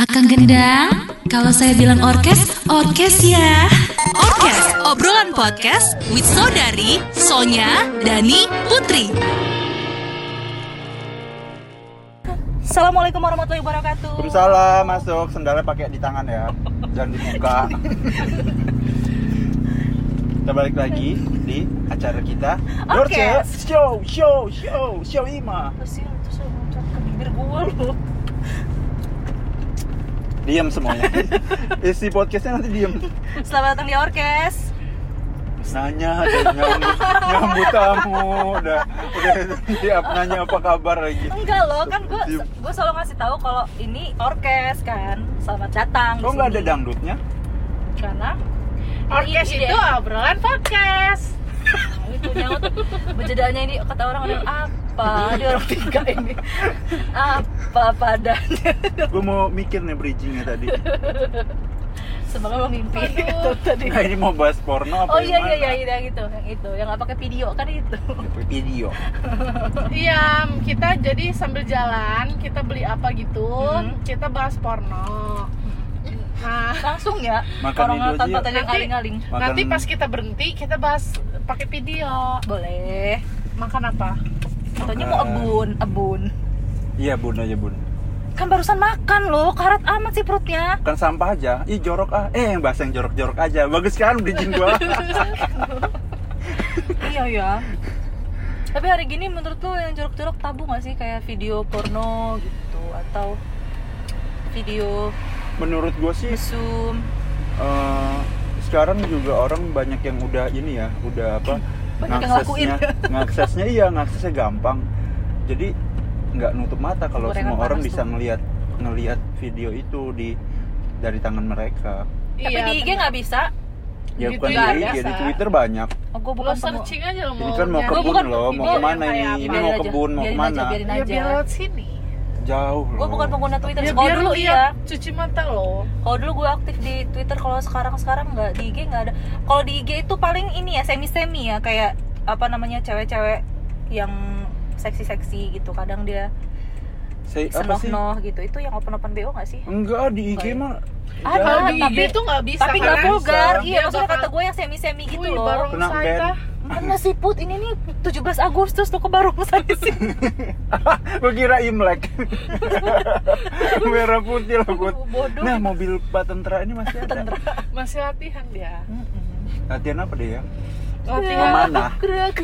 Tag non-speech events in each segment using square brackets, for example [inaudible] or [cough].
Akang Gendang, kalau saya bilang orkes, orkes ya. Orkes, obrolan podcast with Saudari, Sonya, Dani, Putri. Assalamualaikum warahmatullahi wabarakatuh. Waalaikumsalam, masuk. Sendalnya pakai di tangan ya. Jangan dibuka. kita balik lagi di acara kita. Dorce Show, show, show, show Ima. Saya loncat ke bibir gua loh. Diam semuanya. [laughs] Isi podcastnya nanti diam. Selamat datang di Orkes. Nanya, aja, nyambut, nyambut tamu. Udah, udah siap nanya apa kabar lagi. Enggak loh, kan gua Diam. gua selalu ngasih tahu kalau ini Orkes kan. Selamat datang Kok nggak ada dangdutnya? Karena Orkes ini itu obrolan podcast. Nah, itu nyaut bejedanya ini kata orang ada apa dia orang tiga ini apa padanya Gue mau mikir nih bridgingnya tadi. semoga lo mimpi Aduh. itu tadi Nah ini mau bahas porno apa oh iya iya iya yang itu yang itu yang nggak pakai video kan itu Video. Iya, kita jadi sambil jalan kita beli apa gitu, Hmm. kita bahas porno. Nah, langsung ya Makan orang tanpa aling-aling Makan- nanti pas kita berhenti kita bahas pakai video. boleh Makan apa? Katanya mau Makan. ebun ebun Iya bun aja bun. kan barusan makan loh karat amat sih perutnya Kan sampah aja. Ih jorok ah. Eh yang bahas yang jorok-jorok aja. Bagus kan bridging gua. [laughs] iya ya tapi hari gini menurut lo yang jorok-jorok tabu gak sih kayak video porno gitu atau video Menurut gua sih mesum eh, sekarang juga orang banyak yang udah ini ya, udah apa? Banyak yang ngaksesnya, [laughs] ngaksesnya iya, ngaksesnya gampang. Jadi nggak nutup mata kalau semua orang bisa tuh. ngelihat ngelihat video itu di dari tangan mereka. tapi Iya, di IG nggak bisa Ya Gitu bukan ya, di IG, biasa. di Twitter banyak. oh gue Lo bukan searching aja lo mau. Ini kan mau kebun loh, mau ke mana ini? Ini mau kebun, mau biarin ke mana? aja, biarin Ya aja. biar lewat sini. Jauh loh. gue bukan pengguna Twitter Ya kalau biar dulu lo iya. cuci mata lo. kalau dulu gue aktif di Twitter kalau sekarang sekarang nggak. Di IG nggak ada. Kalau di IG itu paling ini ya semi semi ya kayak apa namanya cewek-cewek yang seksi-seksi gitu. Kadang dia Say, apa sih? senoh gitu. Itu yang open open bo nggak sih? Enggak di IG mah. Ada, Kalau di IG tapi- tuh nggak bisa tapi nggak karena vulgar. Iya Dia maksudnya kata gue yang semi semi gitu loh. Kena dah. Mana sih Put ini nih 17 Agustus tuh barongsai sih [laughs] Gue kira Imlek. [laughs] Merah putih loh, Put. Bodoh. Nah, mobil Pak Tentara ini masih ada. Tentara. Masih latihan dia. Latihan apa ya? Latihan. Gerak.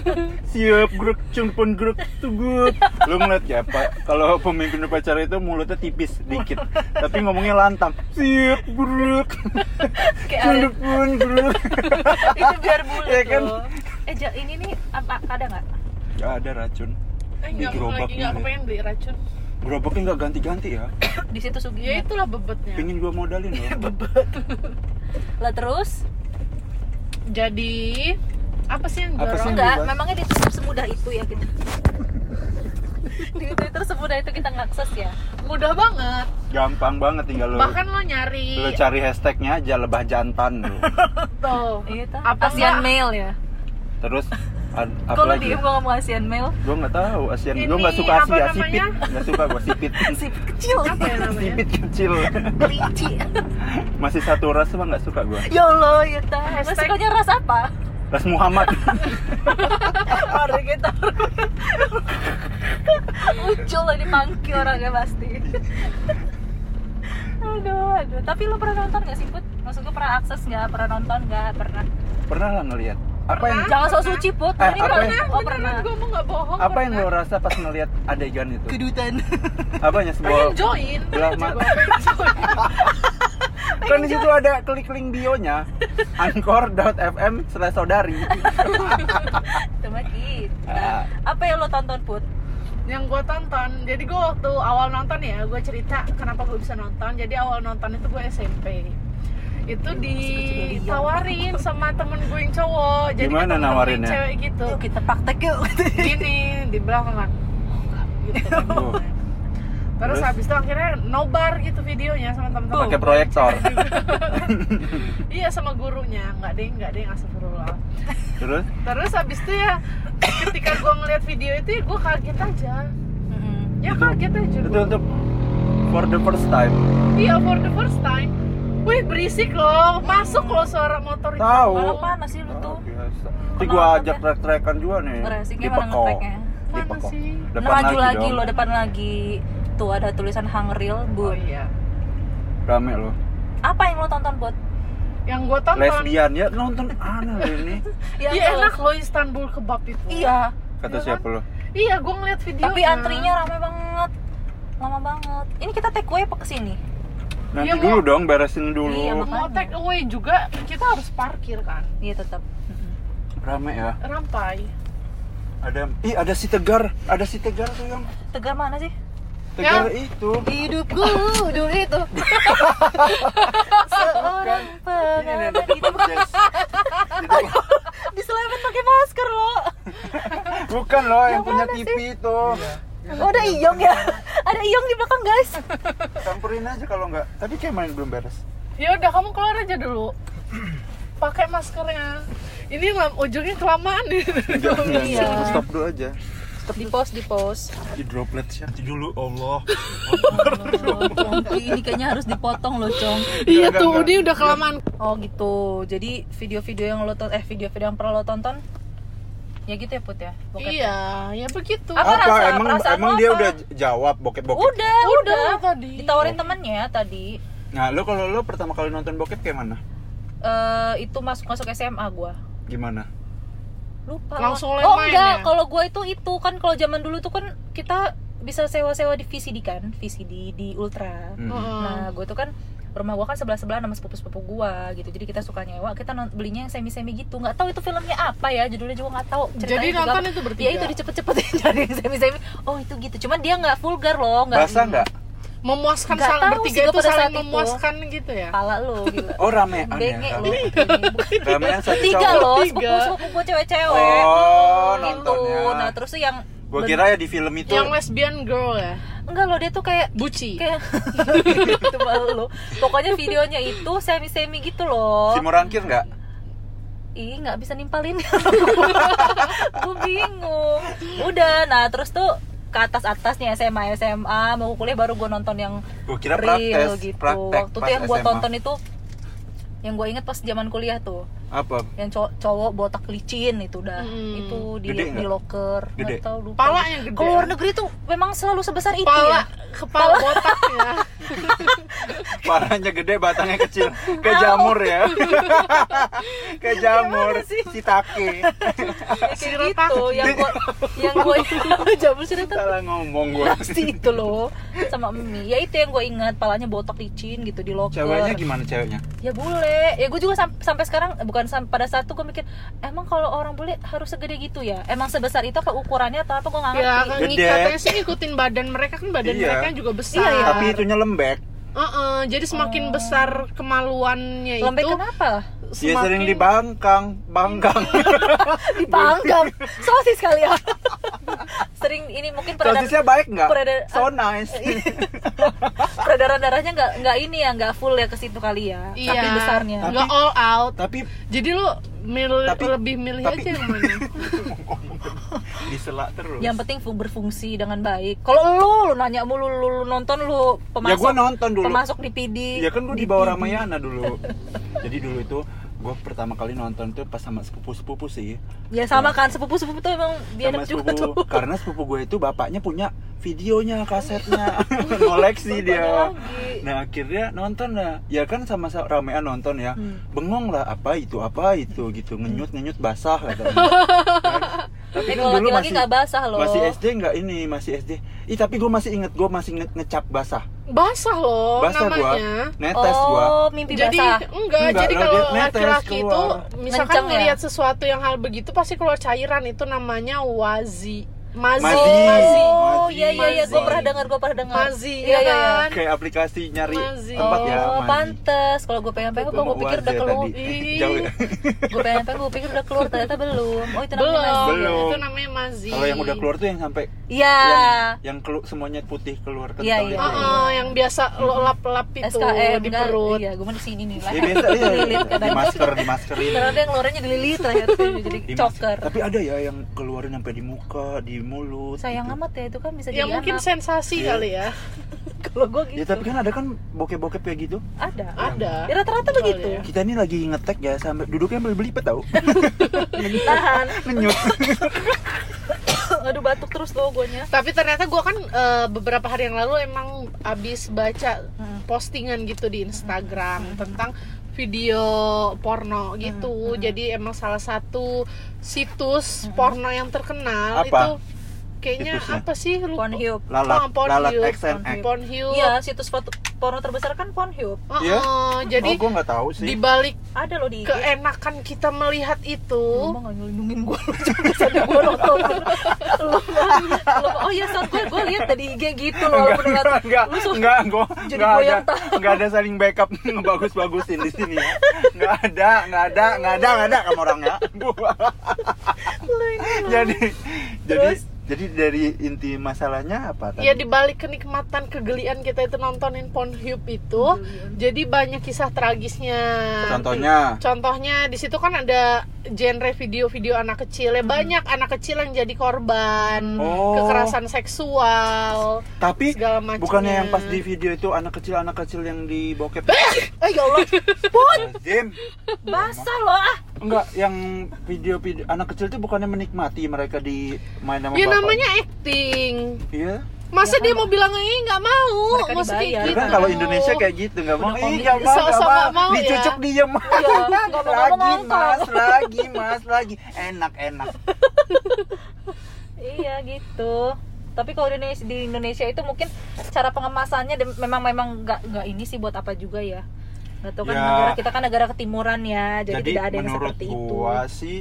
Siap, grek, cumpun grek, tugut. Lu ngeliat ya, Pak, kalau pemimpin upacara itu mulutnya tipis dikit, tapi ngomongnya lantang. Siap, Kayak cumpun grek. itu biar bulat Iya kan? loh. Eh ini nih apa ada nggak? Gak ada racun. Eh, Di gerobak lagi nggak nih. kepengen beli racun. Gerobaknya nggak ganti-ganti ya. [coughs] Di situ Ya suginya. itulah bebetnya. Pingin gua modalin loh. [laughs] Lah terus Jadi apa sih yang Apa jorok? sih? enggak, memangnya di Twitter semudah itu ya kita. [laughs] di Twitter semudah itu kita ngakses ya. Mudah banget. Gampang banget tinggal lu. Bahkan lo nyari Lu cari hashtagnya aja lebah jantan lu. [laughs] tuh. Iya tuh. Apa Asian enggak? mail ya. Terus Kalau [laughs] lagi? diem gua ngomong Asian mail, Gua nggak tahu Asian. Gua nggak suka Asia, sipit. Nggak suka gua sipit. [laughs] sipit kecil. Apa ya namanya? Sipit kecil. Kelinci. [laughs] Masih satu ras mah nggak suka gua. ya Allah, ya ta. Mas Hashtag- sukanya ras apa? Ras Muhammad. Mari kita muncul lah di pangki orangnya pasti. aduh, aduh. Tapi lo pernah nonton gak sih, Put? Maksud gue pernah akses nggak? Pernah nonton nggak? Pernah. Pernah lah ngelihat. Apa yang Jangan sok suci, Put. Eh, Ini apa yang- Oh, pernah. Gue mau nggak bohong. apa yang lo rasa pas ngelihat adegan itu? Kedutan. [laughs] Apanya pengen sebuah join? belah [laughs] Coba, mata. pengen join. Kan di situ ada klik link bionya. anchor.fm slash saudari. [laughs] Cuma. Ah. Apa yang lo tonton, Put? yang gue tonton jadi gue waktu awal nonton ya gue cerita kenapa gue bisa nonton jadi awal nonton itu gue SMP itu ditawarin sama temen gue yang cowok jadi Gimana ketemu nawarinnya? cewek gitu Yuk kita praktek yuk. gini di belakang kan gitu Oh. [laughs] terus, Terus? habis itu akhirnya nobar gitu videonya sama temen-temen Pakai proyektor. [laughs] iya sama gurunya nggak deh nggak deh astagfirullah Terus terus habis itu ya ketika gue ngeliat video itu ya gue kaget aja Mm-mm. ya kaget aja itu gua. untuk for the first time Iya for the first time. Wih berisik loh, masuk loh suara motor itu. tahu Malam mana sih lu tuh? Oh, biasa nanti gua ajak trek-trekan juga nih di mana Peko ngeteknya? di Mana Peko sih? depan Nah, maju lagi dong. lo depan lagi. Tuh ada tulisan Hangril, Bu. Oh iya. rame lo Apa yang lo tonton, Bot? Yang gue tonton. lesbian ya nonton aneh lo ini Ya, [laughs] Iya tuh. enak loh Istanbul kebab itu. Iya. kata Iya siapa lo Iya, gue ngeliat videonya. Tapi antrinya rame banget. Lama banget. Ini kita take away apa ke sini? Nanti Iya, dulu mau- dong beresin dulu Iya, mau take away juga kita harus parkir kan. Iya tetap. rame ya Rampai. ada ih ada si tegar ada si tegar tuh yang Tegar mana sih? tegar Ya. itu Hidupku dulu itu. [laughs] Seorang pengamat itu diselempet pakai masker lo. [laughs] bukan loh yang, Yang punya TV itu Oh, ada Iyong ya? [laughs] Ada Iyong di belakang guys. samperin aja kalau nggak tapi kayak main belum beres Ya udah kamu keluar aja dulu. Pakai maskernya. Ini ujungnya kelamaan nih. [laughs] Jangan, Iya. jangan. stop dulu aja Di post di post. di droplet nanti dulu Allah ini kayaknya harus dipotong loh, Cong. iya tuh, ini udah kelamaan. Oh gitu. Jadi video-video yang lo tonton, eh video-video yang pernah lo tonton, ya gitu ya Put ya. Bokep. Iya, ya begitu. Apa apa, rasa- emang perasaan emang dia apa? udah jawab bokep bokep Udah, Udah udah. tadi. Ditawarin temennya tadi. nah lo kalau lo pertama kali nonton bokep kayak mana eh itu masuk masuk SMA gua. gimana Lupa. Langsung oh main enggak, ya? kalau gua itu itu kan kalau zaman dulu tuh kan kita bisa sewa-sewa di VCD kan, VCD di Ultra. Hmm. Heeh. Nah, gue tuh kan rumah gua kan sebelah sebelah sama sepupu sepupu gua gitu. Jadi kita suka nyewa kita belinya yang semi semi gitu. Nggak tahu itu filmnya apa ya judulnya juga nggak tahu ceritanya Jadi juga nonton itu bertiga? ya itu dicepet-cepetin [laughs] dari yang semi semi oh itu gitu. Cuman dia nggak vulgar loh nggak basah nggak? Memuaskan Nggak saling tahu bertiga itu saling itu. memuaskan gitu ya. pala lo gila. Oh ramean benge ya lo ramean. Satu tiga loh sepupu sepupu gua cewek-cewek. Oh gitu. nontonnya. Nah terus tuh yang gua ben- kira ya di film itu. Yang lesbian girl ya. Enggak loh dia tuh kayak Buci. kayak [laughs] itu malu. Pokoknya videonya itu semi semi gitu loh. Si Murangkir nggak? Ih nggak bisa nimpalin. [laughs] Gue bingung. Udah nah terus tuh ke atas atasnya SMA SMA mau kuliah baru gue nonton yang gua kira real praktek gitu. praktek waktu tuh yang gue tonton itu yang gue inget pas zaman kuliah tuh apa yang cowok, cowok botak licin itu udah Hmm. itu di Gede di locker Gede? nggak tahu lupa Palanya gede. kalau luar negeri tuh memang selalu sebesar itu Kepala, ya kepala botaknya. [laughs] Palanya gede, batangnya kecil. Kayak jamur ya. [laughs] Kayak jamur. Si take. [laughs] Ya, Sirotak. gitu yang gue yang gue jamur sirotak Salah ngomong gua. pasti itu loh sama mie ya itu yang gue ingat palanya botak licin gitu di locker Ceweknya gimana ceweknya? Ya bule ya gue juga sam- sampai sekarang bukan sam- pada saat itu gue mikir emang kalau orang bule harus segede gitu ya emang sebesar itu apa ukurannya atau apa gue nggak ya ngerti kan Gede. katanya sih ngikutin badan mereka kan badan Iya. mereka juga besar. Iya, iya. Tapi itunya lembek. Heeh, jadi semakin Oh. besar kemaluannya lembek itu kenapa Dia sering dibangkang, bangkang. [laughs] dipanggang sosis kali ya [laughs] sering ini mungkin peredaran Sosisnya baik nggak? Peredar- So [laughs] nice. peredaran darahnya nggak nggak ini ya nggak full ya ke situ kali ya Iya. tapi besarnya Tapi- nggak all out. Tapi Jadi lu mil Tapi- lebih milih tapi- aja yang mana? disela terus. yang penting fu- berfungsi dengan baik kalau lu lu nanya mulu lu, lu nonton lu ya pemasok gua nonton dulu. pemasok di PD Ya kan gue di bawah Ramayana dulu. Jadi dulu itu gue pertama kali nonton tuh pas sama sepupu-sepupu sih. ya sama kan? Sepupu sepupu tuh emang sama biadab juga sepupu. tuh. Karena sepupu gue itu bapaknya punya videonya kasetnya. [laughs] Koleksi dia. Lagi. nah akhirnya nonton lah. Ya kan sama sa- ramean nonton ya. Hmm. bengong lah apa itu apa itu gitu. Ngenyut ngenyut basah katanya. Kan, [laughs] tapi Eh, kalau laki-laki nggak basah loh. masih SD nggak ini masih SD ih tapi gue masih inget gue masih nge- ngecap basah Basah loh basah gue namanya. netes gue oh mimpi Jadi basah enggak, Enggak, jadi kalau netes laki-laki itu misalkan ya? ngelihat sesuatu yang hal begitu pasti keluar cairan itu namanya wazi. Mazi. Mazi. Mazi. oh Mazi. iya iya iya gue pernah dengar gue pernah dengar Mazi, iya ya iya iya. kan? kayak aplikasi nyari Mazi. tempat ya oh pantes kalau gue pengen pengen gue Gua pikir udah keluar. [laughs] Jauh ya? gue pengen pengen gue pikir udah keluar ternyata belum oh itu namanya Belum, Mazi. Belum. itu namanya mazi. Kalau yang udah keluar tuh yang sampai iya yang, yang kelu, semuanya putih keluar kental Iya, iya. Heeh, yang biasa lo lap-lap itu SKM di enggak, perut. iya gue mah di sini nih lah Ya biasa iya, Dililit di kadang masker di maskerin. ternyata yang keluarnya dililit ternyata jadi Di coker Tapi ada ya yang keluarin sampai di muka, di mulut sayang gitu. amat ya itu kan bisa ya jadi mungkin anak. sensasi Iya. kali ya. [laughs] Kalau gue gitu. ya tapi kan ada kan bokep-bokep kayak gitu. Ada. Ada. Ya, rata-rata begitu. Kita ini lagi ngetek ya sampai duduknya belibet tau. [laughs] Tahan. [laughs] Nenyut aduh batuk terus loh guanya. Tapi ternyata gue kan eh, beberapa hari yang lalu emang abis baca Hmm. postingan gitu di Instagram tentang video porno gitu. Hmm, jadi emang salah satu situs porno yang terkenal Apa? itu kayaknya Situsnya? apa sih? Lupa. Pornhub. Lalat. Oh, Pornhub. lalat XNX Pornhub. Iya situs foto porno terbesar kan Pornhub. Oh, Iya? oh, jadi oh gue nggak tahu sih. di balik ada loh di IG keenakan kita melihat itu Ngomong gak ngelindungin gue [laughs] lu jangan sadar gue nonton lu lu oh iya son gue gue lihat tadi IG gitu loh enggak walaupun enggak enggak lu enggak gue jadi enggak ada enggak ada saling backup [laughs] ngebagus bagusin di sini ya. Enggak ada enggak ada enggak ada enggak ada kamu orangnya. Jadi jadi Terus? Jadi dari inti masalahnya apa tadi? ya di balik kenikmatan kegelian kita itu nontonin Pornhub itu jadi banyak kisah tragisnya. Contohnya? Contohnya di situ kan ada genre video-video anak kecil. Ya banyak anak kecil yang jadi korban Oh. kekerasan seksual tapi segala macamnya. bukannya yang pas di video itu anak kecil anak kecil yang di bokep? Eh ya Allah. [laughs] Jim basah loh ah enggak yang video-video anak kecil itu bukannya menikmati mereka di main sama ya bapak? namanya acting. Iya. Masa Ya dia mau bilang ini nggak mau. Mereka masa dibayar. Ya gitu. Kan kalau Indonesia kayak gitu nggak mau, ih nggak mau, nggak nggak mau, mau ya. dicucuk diem, Iya, mau lagi ngomong mas, lagi mas, lagi, enak enak. iya gitu. Tapi kalau di Indonesia, di Indonesia itu mungkin cara pengemasannya memang memang nggak nggak ini sih buat apa juga ya tahu kan Ya. negara kita kan negara ketimuran ya jadi, Jadi tidak ada yang menurut seperti itu gua sih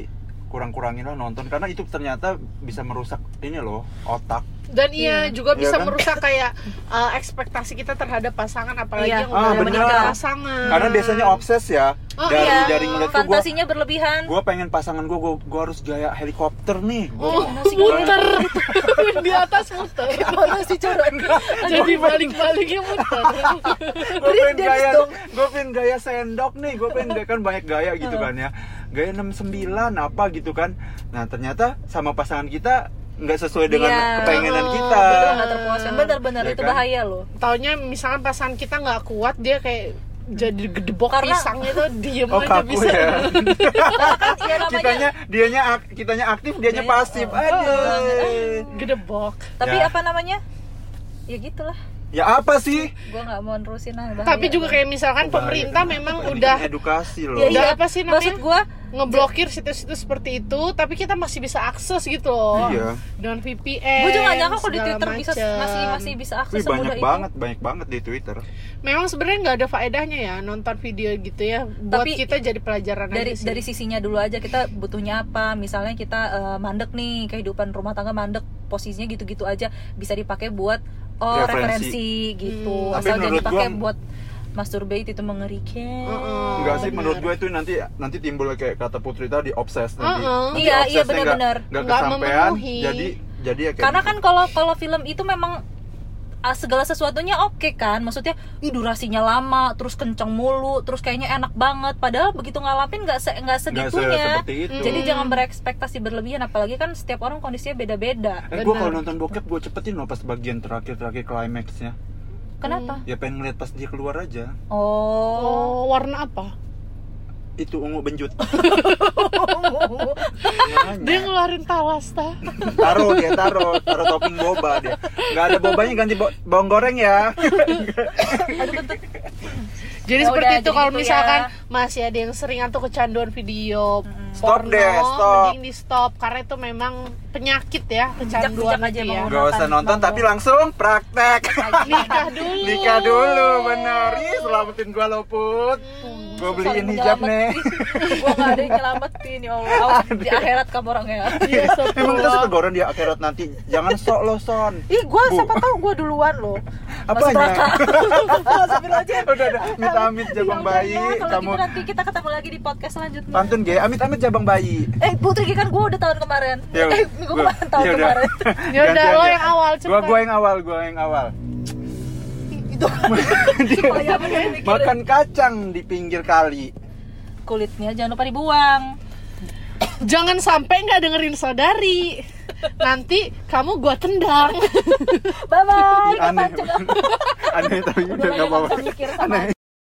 kurang-kurangin lah nonton karena itu ternyata bisa merusak ini loh otak. dan iya juga Iya bisa kan? merusak kayak uh, ekspektasi kita terhadap pasangan apalagi Iya. yang Ah, udah menikah pasangan. Karena biasanya obses ya Oh, dari iya, dari ngeliat tuh gua, fantasinya berlebihan. gua pengen pasangan gua, gua, gua harus gaya helikopter nih. Gua Oh, Gimana sih, muter. [laughs] Di atas muter. [laughs] Gimana sih caranya jadi balik-baliknya muter. [laughs] Gue pengen gaya gue pengen gaya sendok nih. Gue pengen gaya kan banyak gaya gitu kan ya. Gaya 69 apa gitu kan. Nah ternyata sama pasangan kita nggak sesuai dengan Iya. kepengenan Oh, kita. betul nggak terpuaskan. Benar-benar Ya itu kan? bahaya loh. Taunya misalkan pasangan kita nggak kuat dia kayak jadi gedebok Karena- pisangnya tuh [laughs] diem oh aja bisa. ya. Kan [laughs] ya namanya kitanya dianya ak- kitanya aktif dianya Dianya- pasif. Oh, aduh. gedebok. Tapi Ya. apa namanya? Ya gitulah ya apa sih gue nggak mau nerusin ah bahaya. tapi juga kayak misalkan Bahaya. pemerintah memang Ini udah edukasi loh ya, Udah iya. apa sih namanya? maksud gue ngeblokir situs-situs seperti itu tapi kita masih bisa akses gitu loh Iya. dengan VPN gue juga nggak nyangka kalau di Twitter bisa macem. masih masih bisa akses Wih, banyak itu banget banyak banget di Twitter memang sebenarnya nggak ada faedahnya ya nonton video gitu ya buat Tapi kita jadi pelajaran dari aja sih. dari sisinya dulu aja kita butuhnya apa misalnya kita eh, mandek nih kehidupan rumah tangga mandek posisinya gitu-gitu aja bisa dipakai buat oh Referensi. referensi, gitu Hmm. Asal jangan dipakai gua- buat masturbate itu mengerikan Heeh. Enggak sih bener. menurut gue itu nanti nanti timbul kayak kata Putri tadi obses nanti. Uh-uh. Nanti Iya, iya, benar-benar. nggak Nggak kesampean memenuhi. jadi jadi ya kayak karena gitu. kan kalau kalau film itu memang segala sesuatunya oke kan? Maksudnya ih durasinya lama terus kenceng mulu terus kayaknya enak banget. Padahal begitu ngalamin nggak se nggak se- segitunya. seperti itu. jadi jangan berekspektasi berlebihan apalagi kan setiap orang kondisinya beda-beda. Eh, gue kalau nonton bokep gue cepetin loh pas bagian terakhir-terakhir climaxnya. kenapa? Ya pengen ngeliat pas dia keluar aja. oh, oh warna apa Itu ungu benjut. [laughs] dia ngeluarin tawas ta taruh dia taruh taruh topping boba dia. Gak ada bobanya ganti bo- bawang goreng ya. aduh [laughs] kentut jadi Ya seperti udah, itu kalau gitu misalkan ya. masih ada yang sering atau kecanduan video Stop porno, deh, stop. mending di stop karena itu memang penyakit ya kecanduan aja ya mau. Gak usah nonton tapi langsung praktek. nikah dulu [laughs] Nikah dulu bener. Ih, selamatin gua lo put. Gue beliin hijab nih. [laughs] gue gak ada yang nyelamatin ya Allah. Awas, di akhirat kamu orangnya [laughs] Iya, Emang kita setegoran di akhirat nanti. Jangan sok lo son. ih gue siapa tahu gue duluan loh. [laughs] Masuk Apanya? udah udah. Amit amit jabang Ya udah bayi. ya, kalau kamu gitu nanti kita ketemu lagi di podcast selanjutnya. Pantun gak amit amit jabang bayi. Eh Putri kan gue udah tahun kemarin. Ya eh Gua- kemarin tahun ya udah. kemarin. Ya udah, lo ya. yang awal, cepetan. gua yang awal gua yang awal itu [laughs] mikir. makan kacang di pinggir kali. Kulitnya jangan lupa dibuang. Jangan sampai nggak dengerin saudari. Nanti kamu gua tendang. Bye bye aneh aneh tapi udah nggak apa-apa. aneh